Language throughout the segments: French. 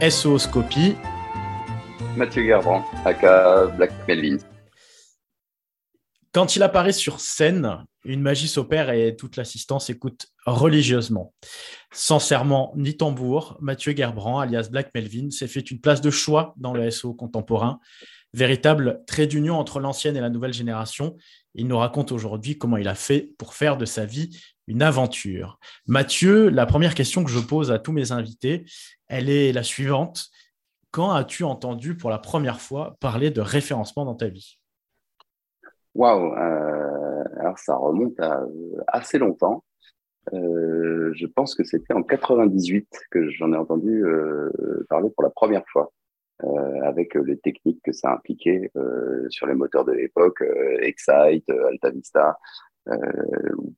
SO-Scopie. Mathieu Gerbrand, aka Black Melvin. Quand il apparaît sur scène, une magie s'opère et toute l'assistance écoute religieusement. Sans serment ni tambour, Mathieu Gerbrand, alias Black Melvin, s'est fait une place de choix dans le SO contemporain. Véritable trait d'union entre l'ancienne et la nouvelle génération, il nous raconte aujourd'hui comment il a fait pour faire de sa vie une aventure. Mathieu, la première question que je pose à tous mes invités, elle est la suivante. Quand as-tu entendu pour la première fois parler de référencement dans ta vie? Waouh euh, Alors ça remonte à assez longtemps. Euh, je pense que c'était en 98 que j'en ai entendu euh, parler pour la première fois, avec les techniques que ça impliquait sur les moteurs de l'époque, Excite, AltaVista.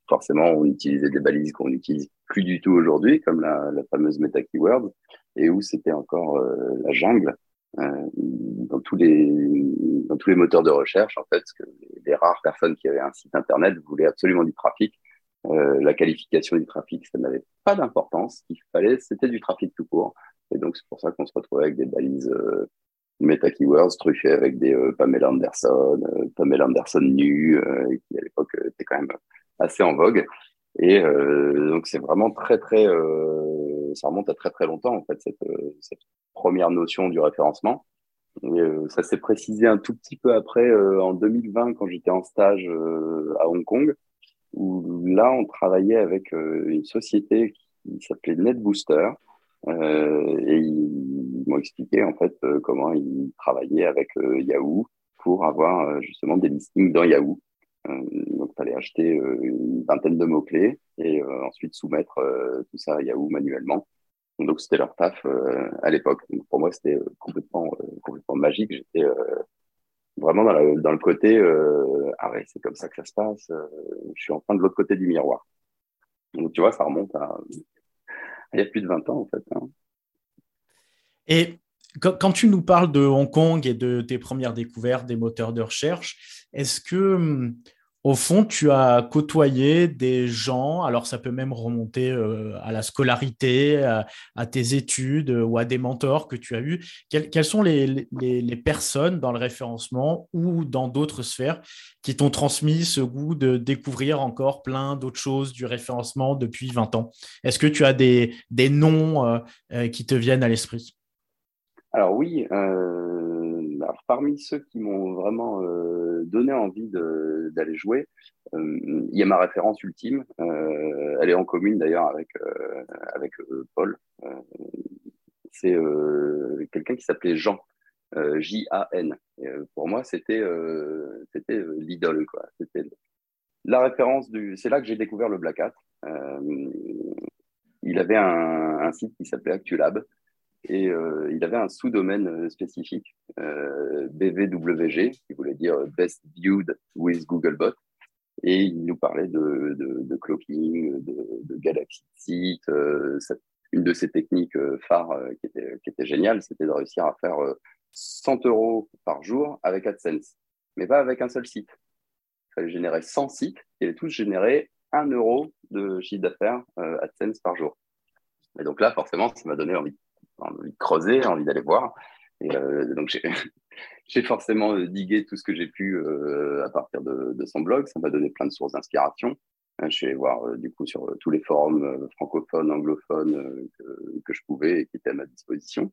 Forcément, on utilisait des balises qu'on n'utilise plus du tout aujourd'hui, comme la, la fameuse meta keyword, et où c'était encore la jungle. Euh, dans tous les dans tous les moteurs de recherche en fait parce que les, rares personnes qui avaient un site internet voulaient absolument du trafic euh, la qualification du trafic ça n'avait pas d'importance ce qu'il fallait c'était du trafic tout court et donc c'est pour ça qu'on se retrouvait avec des balises euh, meta keywords truffées avec des euh, Pamela Anderson euh, Pamela Anderson nu qui à l'époque était quand même assez en vogue et donc c'est vraiment très très ça remonte à très très longtemps en fait cette, cette première notion du référencement. Euh, ça s'est précisé un tout petit peu après, euh, en 2020, quand j'étais en stage euh, à Hong Kong, où là, on travaillait avec une société qui s'appelait NetBooster. Et ils m'ont expliqué en fait comment ils travaillaient avec Yahoo pour avoir justement des listings dans Yahoo. donc, il fallait acheter une vingtaine de mots-clés et ensuite soumettre tout ça à Yahoo manuellement. Donc c'était leur taf euh, à l'époque. Pour moi, c'était euh, complètement, euh, complètement magique. J'étais vraiment dans, le côté ouais, c'est comme ça que ça se passe. je suis enfin de l'autre côté du miroir. Donc tu vois, ça remonte à il y a plus de 20 ans en fait. Hein. Et quand, tu nous parles de Hong Kong et de tes premières découvertes des moteurs de recherche, est-ce que hum, au fond, tu as côtoyé des gens, alors ça peut même remonter euh, à la scolarité, à, tes études ou à des mentors que tu as eus. quelles sont les, personnes dans le référencement ou dans d'autres sphères qui t'ont transmis ce goût de découvrir encore plein d'autres choses du référencement depuis 20 ans? Est-ce que tu as des, noms euh, euh, qui te viennent à l'esprit? Alors oui, parmi ceux qui m'ont vraiment euh, donné envie d'aller jouer, euh, il y a ma référence ultime. Euh, elle est en commune d'ailleurs avec, avec Paul. c'est quelqu'un qui s'appelait Jean. J-A-N. pour moi, c'était c'était l'idole. C'était la référence du. C'est là que j'ai découvert le Black Hat. il avait un, un site qui s'appelait ActuLab et euh, il avait un sous-domaine euh, spécifique, euh, BVWG, qui voulait dire Best Viewed with Googlebot. Et il nous parlait de, de, de cloaking, de, de Galaxy Site. une de ces techniques phares qui, était, qui était géniale, c'était de réussir à faire 100 euros par jour avec AdSense, mais pas avec un seul site. Il fallait générer 100 sites et les tous générer 1 euro de chiffre d'affaires AdSense par jour. Et donc là, forcément, ça m'a donné envie envie de creuser, envie d'aller voir. Euh, donc, j'ai forcément euh, digué tout ce que j'ai pu euh, à partir de, son blog. Ça m'a donné plein de sources d'inspiration. Je suis allé voir du coup sur tous les forums francophones, anglophones que, je pouvais et qui étaient à ma disposition.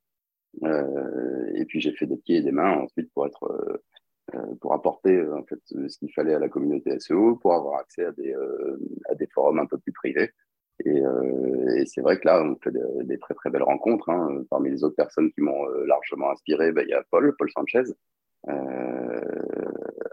et puis j'ai fait des pieds et des mains ensuite pour apporter en fait ce qu'il fallait à la communauté SEO, pour avoir accès à des forums un peu plus privés. Et, euh, et c'est vrai que là, on fait des, très très belles rencontres. Hein. Parmi les autres personnes qui m'ont euh, largement inspiré, ben, il y a Paul, Paul Sanchez, euh,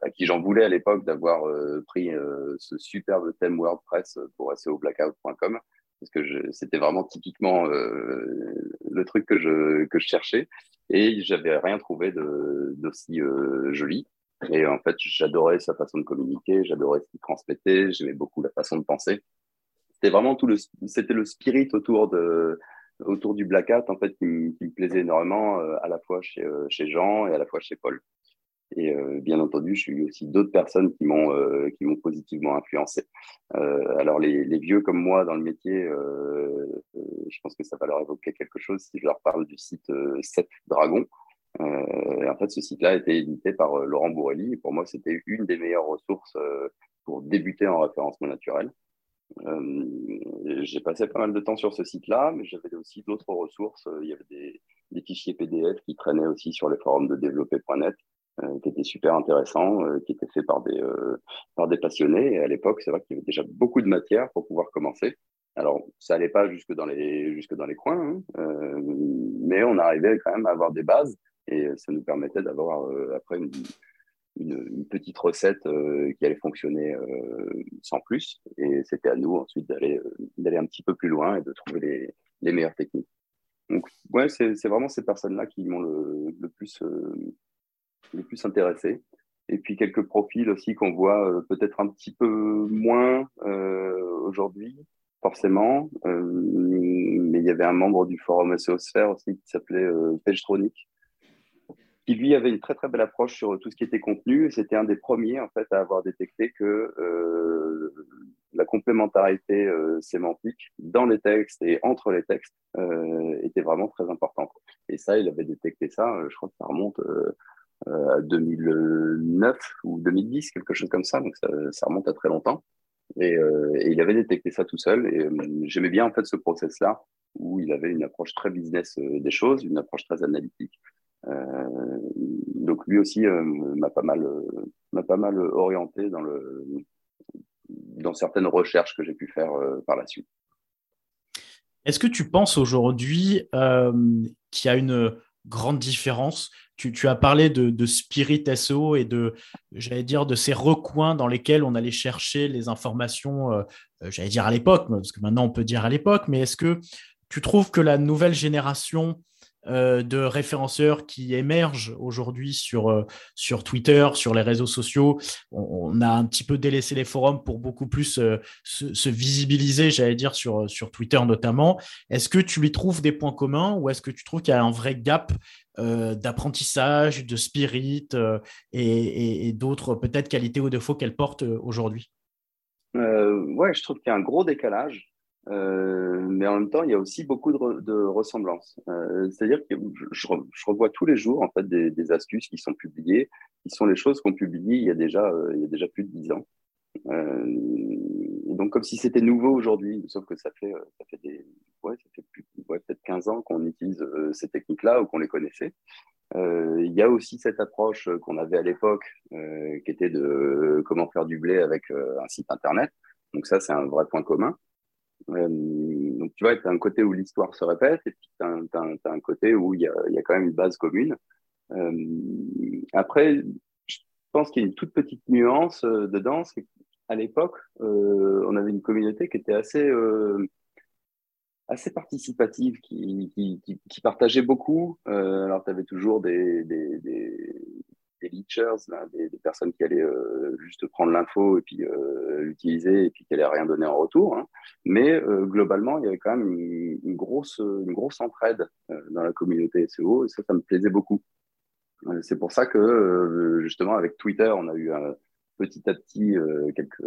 à qui j'en voulais à l'époque d'avoir euh, pris euh, ce superbe thème WordPress pour SEOblackout.com parce que c'était vraiment typiquement le truc que je, que je cherchais et j'avais rien trouvé d'aussi joli. Et en fait, j'adorais sa façon de communiquer, j'adorais ce qu'il transmettait, j'aimais beaucoup la façon de penser c'était vraiment tout le, c'était le spirit autour de, autour du Black Hat en fait qui, me plaisait énormément euh, à la fois chez, euh, chez Jean et à la fois chez Paul. Et bien entendu, j'ai eu aussi d'autres personnes qui m'ont qui m'ont positivement influencé. alors les, vieux comme moi dans le métier, je pense que ça va leur évoquer quelque chose si je leur parle du site 7 Dragon. en fait, ce site-là a été édité par Laurent Bourrelli. Et pour moi, c'était une des meilleures ressources pour débuter en référencement naturel. Euh, j'ai passé pas mal de temps sur ce site-là, mais j'avais aussi d'autres ressources. Il y avait des, fichiers PDF qui traînaient aussi sur les forums de développer.net, euh, qui étaient super intéressants, euh, qui étaient faits par des, par des passionnés. Et à l'époque, c'est vrai qu'il y avait déjà beaucoup de matière pour pouvoir commencer. Alors, ça n'allait pas jusque dans les, jusque dans les coins, hein, mais on arrivait quand même à avoir des bases et ça nous permettait d'avoir après une, une, petite recette euh, qui allait fonctionner euh, sans plus. Et c'était à nous ensuite d'aller euh, d'aller un petit peu plus loin et de trouver les, les meilleures techniques. Donc, ouais, c'est vraiment ces personnes-là qui m'ont le, le, plus, le plus intéressé. Et puis quelques profils aussi qu'on voit peut-être un petit peu moins aujourd'hui, forcément. mais il y avait un membre du forum SEO Sphere aussi qui s'appelait Pagetronic, qui lui avait une très très belle approche sur tout ce qui était contenu. C'était un des premiers en fait à avoir détecté que euh, la complémentarité euh, sémantique dans les textes et entre les textes euh, était vraiment très importante. Et ça, il avait détecté ça. Euh, je crois que ça remonte euh, à 2009 ou 2010, quelque chose comme ça. Donc ça, ça remonte à très longtemps. Et, et, il avait détecté ça tout seul. Et j'aimais bien en fait ce process-là où il avait une approche très business des choses, une approche très analytique. Euh, donc lui aussi euh, m'a pas mal euh, m'a pas mal orienté dans le dans certaines recherches que j'ai pu faire par la suite. Est-ce que tu penses aujourd'hui qu'il y a une grande différence? Tu, as parlé de, de, Spirit SEO et de, j'allais dire, de ces recoins dans lesquels on allait chercher les informations, j'allais dire à l'époque, parce que maintenant on peut dire à l'époque, mais est-ce que tu trouves que la nouvelle génération euh, de référenceurs qui émergent aujourd'hui sur, euh, sur Twitter, sur les réseaux sociaux. On, a un petit peu délaissé les forums pour beaucoup plus euh, se, visibiliser, j'allais dire, sur, sur Twitter notamment. Est-ce que tu lui trouves des points communs ou est-ce que tu trouves qu'il y a un vrai gap d'apprentissage, de spirit et, et d'autres peut-être qualités ou défauts qu'elle porte aujourd'hui? Ouais, je trouve qu'il y a un gros décalage. Euh, mais en même temps, il y a aussi beaucoup de, ressemblances. Euh, C'est-à-dire que je, revois tous les jours en fait des, astuces qui sont publiées, qui sont les choses qu'on publie il y a déjà euh, il y a déjà plus de dix ans. Euh, et donc comme si c'était nouveau aujourd'hui, sauf que ça fait ça fait des ouais ça fait plus ouais, peut-être 15 ans qu'on utilise ces techniques-là ou qu'on les connaissait. il y a aussi cette approche qu'on avait à l'époque, qui était de comment faire du blé avec un site internet. Donc ça, c'est un vrai point commun. Euh, donc, tu vois, tu as un côté où l'histoire se répète et puis tu as, un côté où il y a, y a, quand même une base commune. Euh, après, je pense qu'il y a une toute petite nuance euh, dedans. C'est qu'à l'époque, on avait une communauté qui était assez, assez participative, qui, qui, qui, partageait beaucoup. alors, tu avais toujours des, des, des leechers, des, personnes qui allaient euh, juste prendre l'info et puis euh, l'utiliser et puis qui n'allaient rien donner en retour. Hein. Mais euh, globalement, il y avait quand même une, grosse, une grosse entraide dans la communauté SEO et ça, ça me plaisait beaucoup. C'est pour ça que justement avec Twitter, on a eu petit à petit quelques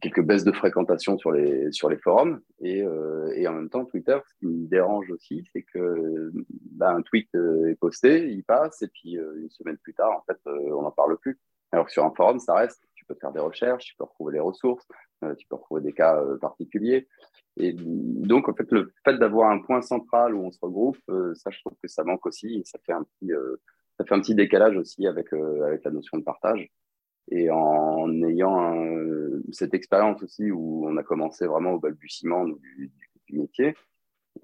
quelques baisses de fréquentation sur les, sur les forums. Et, euh, et en même temps, Twitter, ce qui me dérange aussi, c'est que bah, un tweet euh, est posté, il passe, et puis euh, une semaine plus tard, en fait, on n'en parle plus. Alors que sur un forum, ça reste, tu peux faire des recherches, tu peux retrouver les ressources, tu peux retrouver des cas particuliers. Et donc, en fait, le fait d'avoir un point central où on se regroupe, ça, je trouve que ça manque aussi, et ça fait un petit, ça fait un petit décalage aussi avec, avec la notion de partage. Et en ayant cette expérience aussi où on a commencé vraiment au balbutiement du, métier,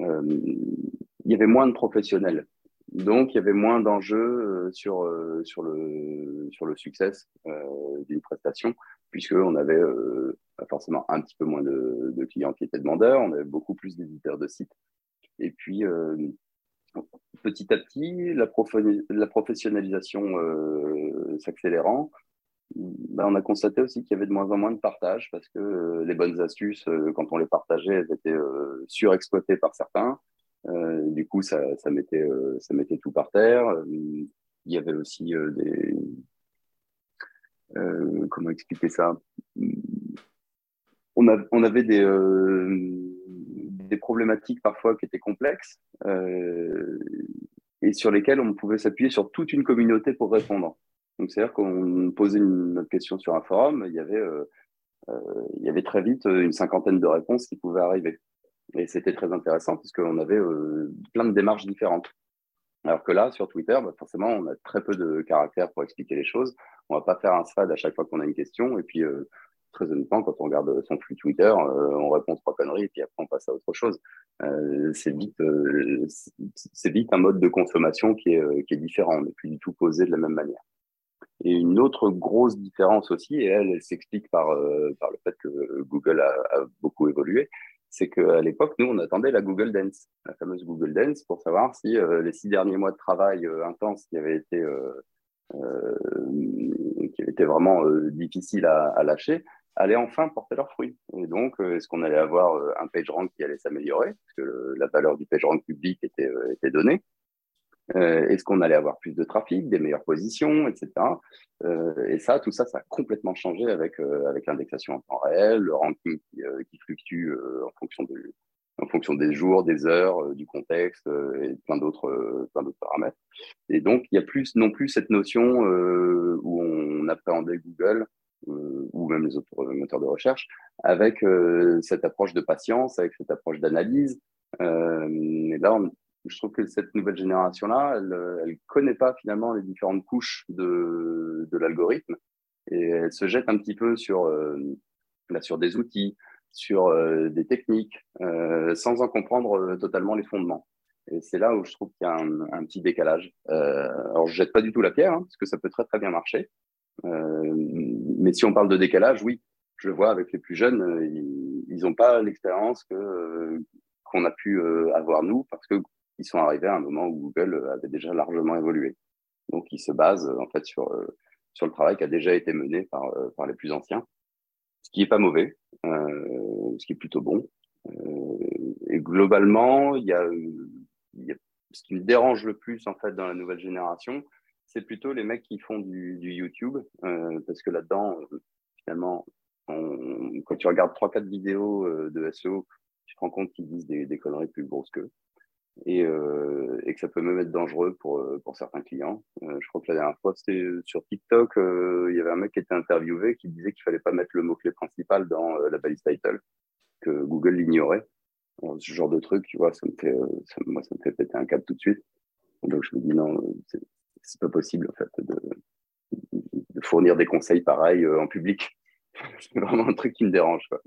euh, il y avait moins de professionnels. Donc, il y avait moins d'enjeux euh, sur, euh, sur, le, sur le succès d'une prestation, puisqu'on avait forcément un petit peu moins de, clients qui étaient demandeurs, on avait beaucoup plus d'éditeurs de sites. Et puis, petit à petit, la professionnalisation s'accélérant, ben, on a constaté aussi qu'il y avait de moins en moins de partage parce que euh, les bonnes astuces, euh, quand on les partageait, elles étaient euh, surexploitées par certains. du coup, ça, ça, mettait, ça mettait tout par terre. il y avait aussi des. comment expliquer ça? On, avait des problématiques parfois qui étaient complexes et sur lesquelles on pouvait s'appuyer sur toute une communauté pour répondre. Donc, c'est-à-dire qu'on posait une, question sur un forum, il y avait, y avait très vite une cinquantaine de réponses qui pouvaient arriver. Et c'était très intéressant puisqu'on avait plein de démarches différentes. Alors que là, sur Twitter, bah, forcément, on a très peu de caractères pour expliquer les choses. On va pas faire un thread à chaque fois qu'on a une question. Et puis, euh, très honnêtement, quand on regarde son flux Twitter, euh, on répond trois conneries et puis après, on passe à autre chose. Euh, c'est vite, c'est vite un mode de consommation qui est, qui est différent. On n'est plus du tout posé de la même manière. Et une autre grosse différence aussi, et elle, elle s'explique par, par le fait que Google a, beaucoup évolué, c'est qu'à l'époque, nous, on attendait la Google Dance, la fameuse Google Dance, pour savoir si euh, les six derniers mois de travail euh, intense qui avaient été, euh, qui été vraiment difficiles à, lâcher allaient enfin porter leurs fruits. Et donc, est-ce qu'on allait avoir un PageRank qui allait s'améliorer, parce que la valeur du PageRank public était donnée euh, Est-ce qu'on allait avoir plus de trafic, des meilleures positions, etc. Euh, et ça, tout ça, ça a complètement changé avec, euh, avec l'indexation en temps réel, le ranking qui, euh, qui fluctue euh, en, fonction de, en fonction des jours, des heures, du contexte et plein d'autres paramètres. Et donc, il y a plus non plus cette notion où on appréhendait Google ou même les autres moteurs de recherche avec cette approche de patience, avec cette approche d'analyse. et là, on, je trouve que cette nouvelle génération-là, elle ne connaît pas finalement les différentes couches de, de l'algorithme et elle se jette un petit peu sur, euh, sur des outils, sur euh, des techniques, euh, sans en comprendre euh, totalement les fondements. Et c'est là où je trouve qu'il y a un, petit décalage. Euh, alors, je jette pas du tout la pierre, hein, parce que ça peut très très bien marcher. mais si on parle de décalage, oui, je le vois avec les plus jeunes, ils n'ont pas l'expérience que qu'on a pu avoir nous, parce que ils sont arrivés à un moment où Google avait déjà largement évolué. Donc, ils se basent en fait sur, euh, sur le travail qui a déjà été mené par, euh, par les plus anciens, ce qui est pas mauvais, euh, ce qui est plutôt bon. et globalement, il y, a, y a, ce qui me dérange le plus en fait dans la nouvelle génération, c'est plutôt les mecs qui font du, du YouTube, parce que là-dedans, finalement, on, quand tu regardes trois quatre vidéos de SEO, tu te rends compte qu'ils disent des, des conneries plus grosses qu'eux et, euh, et, que ça peut même être dangereux pour, euh, pour certains clients. Euh, je crois que la dernière fois, c'était sur TikTok, euh, il y avait un mec qui était interviewé qui disait qu'il fallait pas mettre le mot-clé principal dans euh, la balise title, que Google l'ignorait. Ce genre de truc, tu vois, ça me fait, ça, moi, ça me fait péter un câble tout de suite. Donc, je me dis non, c'est pas possible, en fait, de, de fournir des conseils pareils en public. c'est vraiment un truc qui me dérange. Quoi.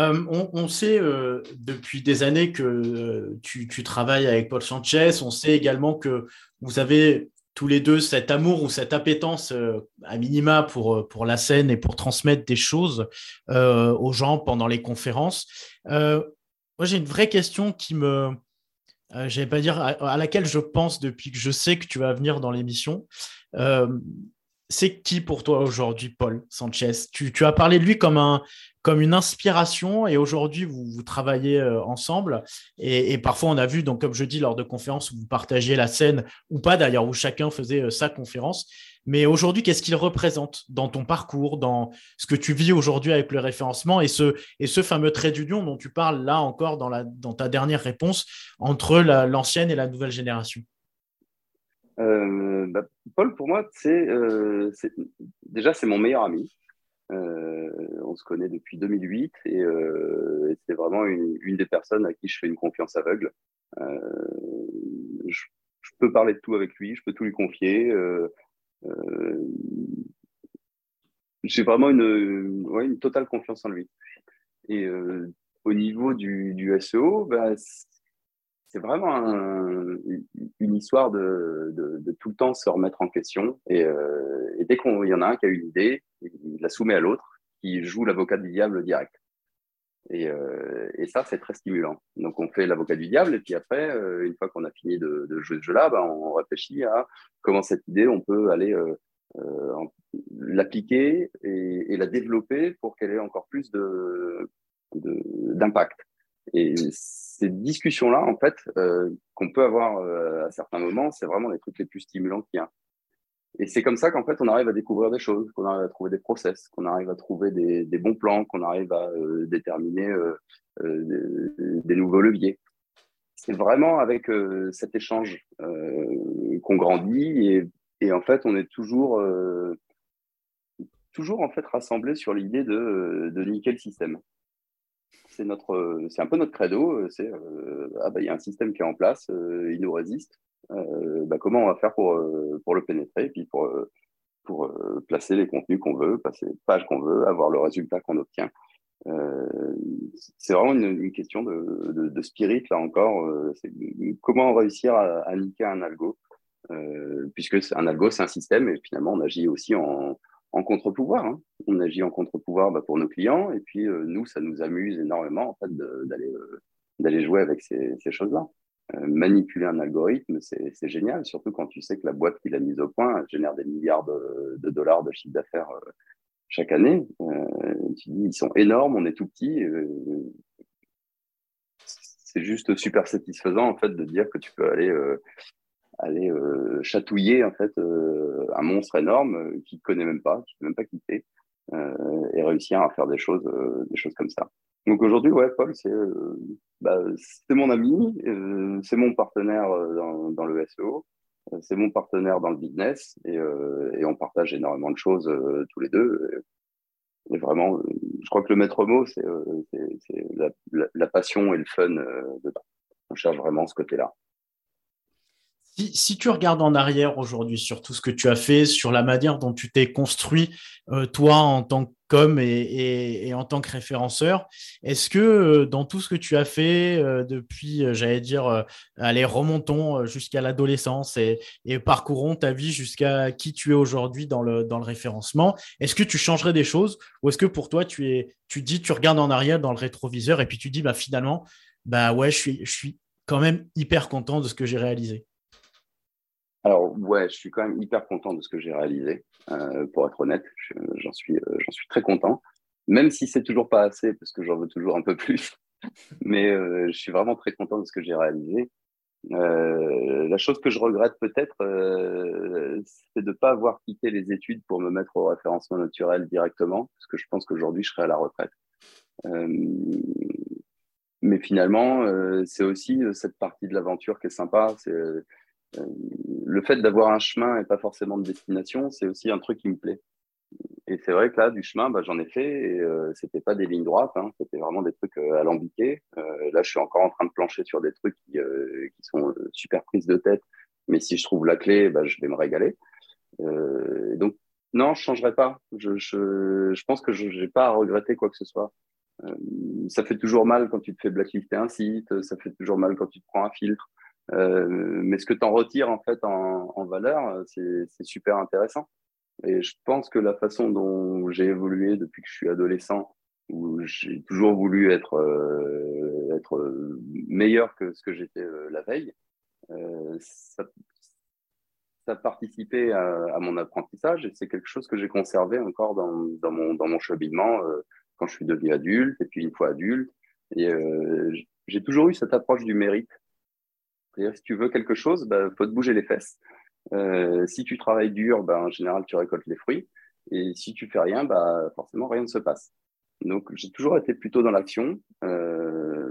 Euh, on, sait euh, depuis des années que euh, tu, travailles avec Paul Sanchez. On sait également que vous avez tous les deux cet amour ou cette appétence à minima pour, pour la scène et pour transmettre des choses aux gens pendant les conférences. moi, j'ai une vraie question qui me, j'allais pas dire à, laquelle je pense depuis que je sais que tu vas venir dans l'émission. c'est qui pour toi aujourd'hui, Paul Sanchez? Tu, tu, as parlé de lui comme un, comme une inspiration et aujourd'hui vous, travaillez euh, ensemble. Et, parfois on a vu donc comme je dis lors de conférences où vous partagiez la scène ou pas d'ailleurs où chacun faisait euh, sa conférence. Mais aujourd'hui qu'est-ce qu'il représente dans ton parcours dans ce que tu vis aujourd'hui avec le référencement et ce et ce fameux trait d'union dont tu parles là encore dans la dans ta dernière réponse entre l'ancienne et la nouvelle génération? Euh, bah, Paul pour moi c'est déjà c'est mon meilleur ami on se connaît depuis 2008 euh, et, c'est vraiment une, des personnes à qui je fais une confiance aveugle. Euh, je, peux parler de tout avec lui, je peux tout lui confier. J'ai vraiment une, une, totale confiance en lui. Et au niveau du, du SEO, bah, c'est vraiment une histoire de, tout le temps se remettre en question. Et, et dès qu'il y en a un qui a une idée, il la soumet à l'autre, qui joue l'avocat du diable direct. Et, euh, ça, c'est très stimulant. Donc, on fait l'avocat du diable, et puis après, euh, une fois qu'on a fini de, jouer ce jeu-là, ben, on réfléchit à comment cette idée, on peut aller euh, euh l'appliquer et, la développer pour qu'elle ait encore plus d'impact. Et ces discussions-là, en fait, qu'on peut avoir à certains moments, c'est vraiment les trucs les plus stimulants qu'il y a. Et c'est comme ça qu'en fait, on arrive à découvrir des choses, qu'on arrive à trouver des process, qu'on arrive à trouver des, bons plans, qu'on arrive à euh, déterminer euh, euh, des, nouveaux leviers. C'est vraiment avec euh, cet échange euh, qu'on grandit et, en fait, on est toujours, toujours en fait rassemblés sur l'idée de, de niquer système. C'est notre, c'est un peu notre credo. C'est ah bah il y a un système qui est en place, il nous résiste euh, bah, comment on va faire pour, euh, pour le pénétrer, et puis pour, euh, pour placer les contenus qu'on veut, passer les pages qu'on veut, avoir le résultat qu'on obtient. c'est vraiment une, question de, de, spirit, là encore. comment réussir à, à, niquer un algo, puisque un algo, c'est un système, et finalement, on agit aussi en, en contre-pouvoir. Hein. On agit en contre-pouvoir bah, pour nos clients, et puis nous, ça nous amuse énormément en fait, d'aller d'aller jouer avec ces, choses-là. Euh, manipuler un algorithme, c'est génial, surtout quand tu sais que la boîte qu'il a mise au point génère des milliards de, dollars de chiffre d'affaires euh, chaque année. Euh, tu dis, ils sont énormes, on est tout petit. c'est juste super satisfaisant en fait de dire que tu peux aller aller chatouiller en fait un monstre énorme qui ne connaît même pas, qui ne peut même pas quitter, et réussir à faire des choses des choses comme ça. Donc aujourd'hui, ouais, Paul, c'est euh, bah, mon ami, euh, c'est mon partenaire euh, dans, le SEO, c'est mon partenaire dans le business et, et on partage énormément de choses tous les deux. Et, vraiment, je crois que le maître mot, c'est la, passion et le fun dedans. On cherche vraiment ce côté-là. Si, tu regardes en arrière aujourd'hui sur tout ce que tu as fait, sur la manière dont tu t'es construit, toi, en tant que et, en tant que référenceur. Est-ce que euh, dans tout ce que tu as fait euh, depuis, euh, j'allais dire, allez, remontons jusqu'à l'adolescence et, parcourons ta vie jusqu'à qui tu es aujourd'hui dans le, référencement, est-ce que tu changerais des choses ou est-ce que pour toi, tu, es, tu dis, tu regardes en arrière dans le rétroviseur et puis tu dis, bah, finalement, bah ouais, je suis quand même hyper content de ce que j'ai réalisé? Alors ouais, je suis quand même hyper content de ce que j'ai réalisé. Euh, pour être honnête, j'en suis, euh, j'en suis très content. Même si c'est toujours pas assez, parce que j'en veux toujours un peu plus. Mais euh, je suis vraiment très content de ce que j'ai réalisé. la chose que je regrette peut-être, c'est de ne pas avoir quitté les études pour me mettre au référencement naturel directement, parce que je pense qu'aujourd'hui, je serais à la retraite. mais finalement, c'est aussi cette partie de l'aventure qui est sympa. Le fait d'avoir un chemin et pas forcément de destination, c'est aussi un truc qui me plaît. Et c'est vrai que là, du chemin, bah, j'en ai fait et euh, c'était pas des lignes droites, hein, c'était vraiment des trucs euh, alambiqués. Euh, là, je suis encore en train de plancher sur des trucs qui, euh, sont super prises de tête, mais si je trouve la clé, bah, je vais me régaler. donc, non, je changerai pas. Je, je, je pense que je n'ai pas à regretter quoi que ce soit. ça fait toujours mal quand tu te fais blacklister un site, ça fait toujours mal quand tu te prends un filtre. Euh, mais ce que tu en retires en fait en, en valeur, c'est super intéressant. Et je pense que la façon dont j'ai évolué depuis que je suis adolescent, où j'ai toujours voulu être, euh, être meilleur que ce que j'étais euh, la veille, euh, ça, ça a participé à, à, mon apprentissage et c'est quelque chose que j'ai conservé encore dans, dans, mon, dans mon cheminement euh, quand je suis devenu adulte et puis une fois adulte. Et j'ai toujours eu cette approche du mérite c'est-à-dire, si tu veux quelque chose, il bah, faut te bouger les fesses. Euh, si tu travailles dur, bah, en général, tu récoltes les fruits. Et si tu fais rien, bah, forcément, rien ne se passe. Donc, j'ai toujours été plutôt dans l'action. Euh,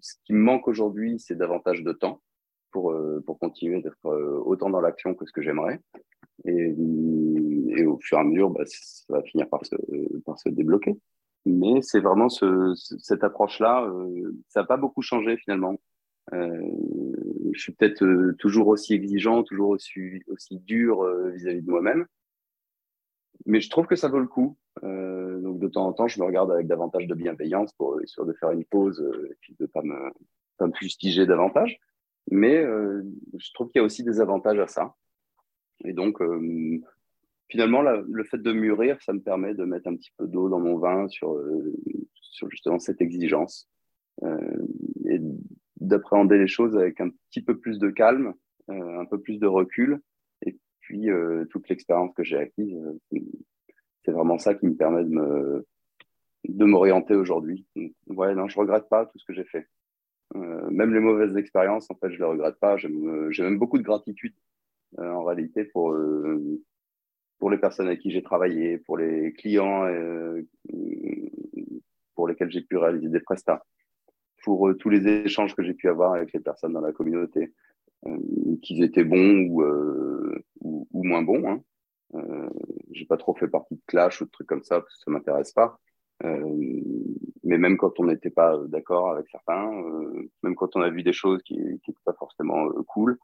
ce qui me manque aujourd'hui, c'est davantage de temps pour, euh, pour continuer d'être euh, autant dans l'action que ce que j'aimerais. Et, et, au fur et à mesure, bah, ça va finir par se, par se débloquer. Mais c'est vraiment ce, cette approche-là, euh, ça n'a pas beaucoup changé finalement. Euh, je suis peut-être euh, toujours aussi exigeant, toujours aussi, dur euh, vis-à-vis de moi-même. Mais je trouve que ça vaut le coup. donc de temps en temps, je me regarde avec davantage de bienveillance pour être sûr de faire une pause et puis de pas me, pas me fustiger davantage. Mais je trouve qu'il y a aussi des avantages à ça. Et donc, finalement, le fait de mûrir, ça me permet de mettre un petit peu d'eau dans mon vin sur, sur justement cette exigence. D'appréhender les choses avec un petit peu plus de calme, euh, un peu plus de recul. Et puis, euh, toute l'expérience que j'ai acquise, euh, c'est vraiment ça qui me permet de me, de m'orienter aujourd'hui. Ouais, non, je regrette pas tout ce que j'ai fait. Euh, même les mauvaises expériences, en fait, je les regrette pas. J'ai même beaucoup de gratitude euh, en réalité pour euh, pour les personnes avec qui j'ai travaillé, pour les clients pour lesquels j'ai pu réaliser des prestats, pour tous les échanges que j'ai pu avoir avec les personnes dans la communauté, qu'ils étaient bons ou, ou, moins bons. Hein. Euh, j'ai pas trop fait partie de clash ou de trucs comme ça parce que ça m'intéresse pas. Euh, mais même quand on n'était pas d'accord avec certains, euh, même quand on a vu des choses qui n'étaient pas forcément euh, cool,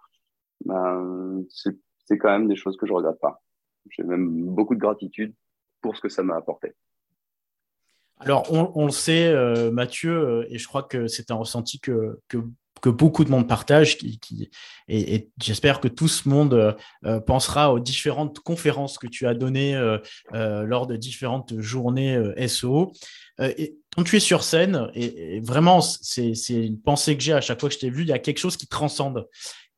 ben, c'est quand même des choses que je regrette pas. J'ai même beaucoup de gratitude pour ce que ça m'a apporté. Alors, on, le sait, euh, Mathieu, et je crois que c'est un ressenti que, que beaucoup de monde partage. Et, j'espère que tout ce monde euh, euh, pensera aux différentes conférences que tu as données euh, lors de différentes journées SEO. et quand tu es sur scène, et, vraiment, c'est une pensée que j'ai à chaque fois que je t'ai vu, il y a quelque chose qui transcende.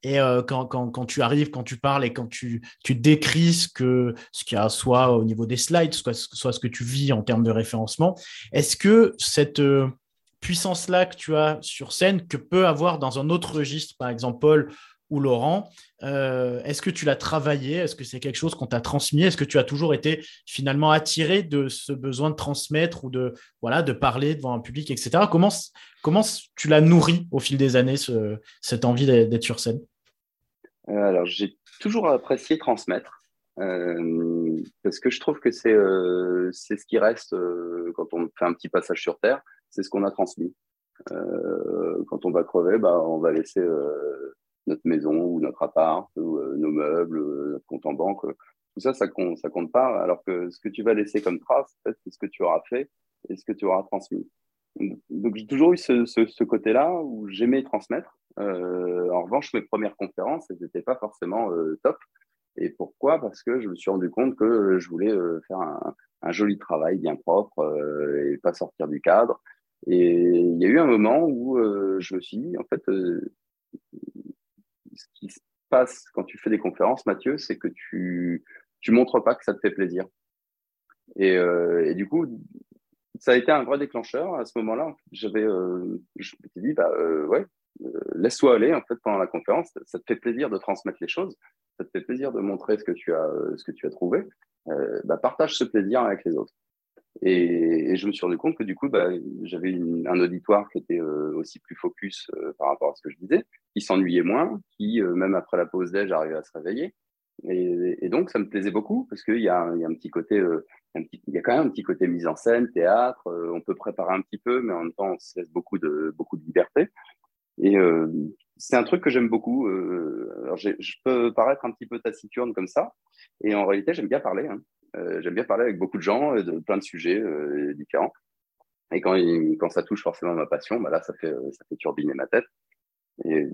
Et quand, quand, quand, tu arrives, quand tu parles et quand tu, tu décris ce qu'il ce y a soit au niveau des slides, soit, soit ce que tu vis en termes de référencement, est-ce que cette, puissance-là que tu as sur scène que peut avoir dans un autre registre, par exemple Paul ou Laurent. Euh, est-ce que tu l'as travaillé? Est-ce que c'est quelque chose qu'on t'a transmis? Est-ce que tu as toujours été finalement attiré de ce besoin de transmettre ou de, voilà, de parler devant un public, etc. Comment, comment tu l'as nourri au fil des années, cette envie d'être sur scène? Euh, Alors, j'ai toujours apprécié transmettre. Euh, parce que je trouve que c'est ce qui reste quand on fait un petit passage sur Terre c'est ce qu'on a transmis. Quand on va crever, bah, on va laisser notre maison ou notre appart euh, nos meubles, notre compte en banque. Tout ça, ça compte, compte pas. Alors que ce que tu vas laisser comme trace, c'est ce que tu auras fait et ce que tu auras transmis. Donc j'ai toujours eu ce, côté-là où j'aimais transmettre. en revanche, mes premières conférences, elles n'étaient pas forcément top. Et pourquoi? Parce que je me suis rendu compte que je voulais faire un, un, joli travail bien propre et pas sortir du cadre. Et il y a eu un moment où euh, je me suis dit, en fait, euh, ce qui se passe quand tu fais des conférences, Mathieu, c'est que tu tu montres pas que ça te fait plaisir. Et, euh, du coup, ça a été un vrai déclencheur. À ce moment-là, j'avais, je me dit, bah ouais, laisse-toi aller en fait pendant la conférence. Ça te fait plaisir de transmettre les choses. Ça te fait plaisir de montrer ce que tu as, ce que tu as trouvé. bah, partage ce plaisir avec les autres. Et, je me suis rendu compte que du coup, bah, j'avais un auditoire qui était euh, aussi plus focus euh, par rapport à ce que je disais, qui s'ennuyait moins, qui, euh, même après la pause déj, arrivait à se réveiller. Et, donc, ça me plaisait beaucoup parce qu'il y, y, a un petit côté, un petit, il y a quand même un petit côté mise en scène, théâtre. on peut préparer un petit peu, mais en même temps, on se laisse beaucoup de, beaucoup de liberté. Et c'est un truc que j'aime beaucoup. alors, je peux paraître un petit peu taciturne comme ça, et en réalité, j'aime bien parler. Hein. Euh, j'aime bien parler avec beaucoup de gens de plein de sujets euh, différents. Et quand, quand ça touche forcément ma passion, bah là, ça fait, ça fait turbiner ma tête. Et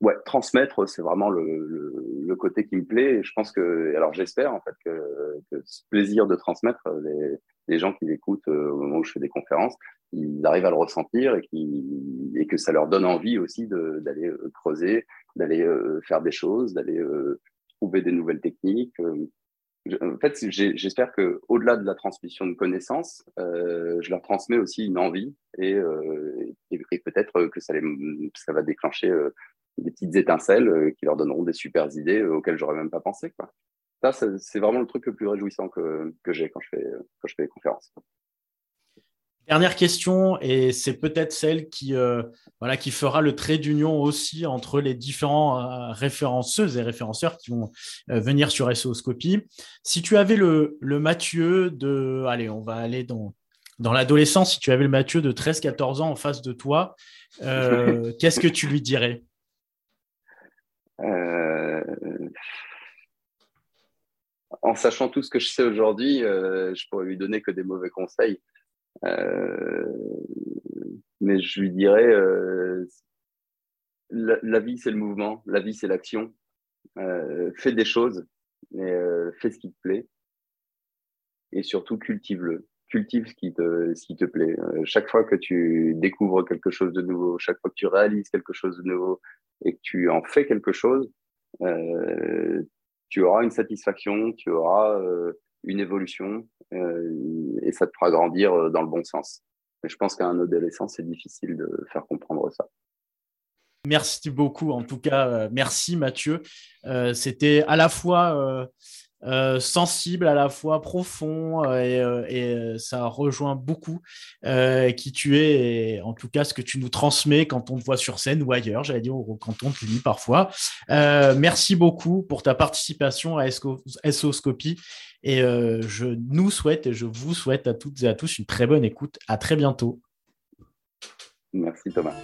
ouais, transmettre, c'est vraiment le, le, côté qui me plaît. Et je pense que, alors j'espère en fait que, que, ce plaisir de transmettre, les, les gens qui l'écoutent euh, au moment où je fais des conférences, ils arrivent à le ressentir et, qui, et que ça leur donne envie aussi d'aller creuser, d'aller faire des choses, d'aller trouver des nouvelles techniques en fait, j'espère que au-delà de la transmission de connaissances, euh, je leur transmets aussi une envie et, euh, peut-être que ça, va déclencher euh, des petites étincelles qui leur donneront des super idées auxquelles j'aurais même pas pensé. Quoi. Ça, c'est vraiment le truc le plus réjouissant que, que j'ai quand je fais quand je fais des conférences. Dernière question, et c'est peut-être celle qui, euh, voilà, qui fera le trait d'union aussi entre les différents euh, référenceuses et référenceurs qui vont euh, venir sur SOScopie. Si tu avais le, le Mathieu de, allez, on va aller dans, dans l'adolescence, si tu avais le Mathieu de 13-14 ans en face de toi, qu'est-ce que tu lui dirais? En sachant tout ce que je sais aujourd'hui, je pourrais lui donner que des mauvais conseils. Euh, mais je lui dirais, euh, la, vie c'est le mouvement, la vie c'est l'action. Euh, fais des choses, mais fais ce qui te plaît. Et surtout, cultive-le cultive ce qui te, ce qui te plaît. chaque fois que tu découvres quelque chose de nouveau, chaque fois que tu réalises quelque chose de nouveau et que tu en fais quelque chose, euh, tu auras une satisfaction, tu auras une évolution et ça te fera grandir dans le bon sens. Mais je pense qu'à un adolescent, c'est difficile de faire comprendre ça. Merci beaucoup. En tout cas, merci Mathieu. C'était à la fois euh, sensible, à la fois profond, euh, et, euh, ça rejoint beaucoup qui tu es, et en tout cas ce que tu nous transmets quand on te voit sur scène ou ailleurs, j'allais dire, quand on te lit parfois. merci beaucoup pour ta participation à SOScopie et je nous souhaite et je vous souhaite à toutes et à tous une très bonne écoute. À très bientôt. Merci Thomas.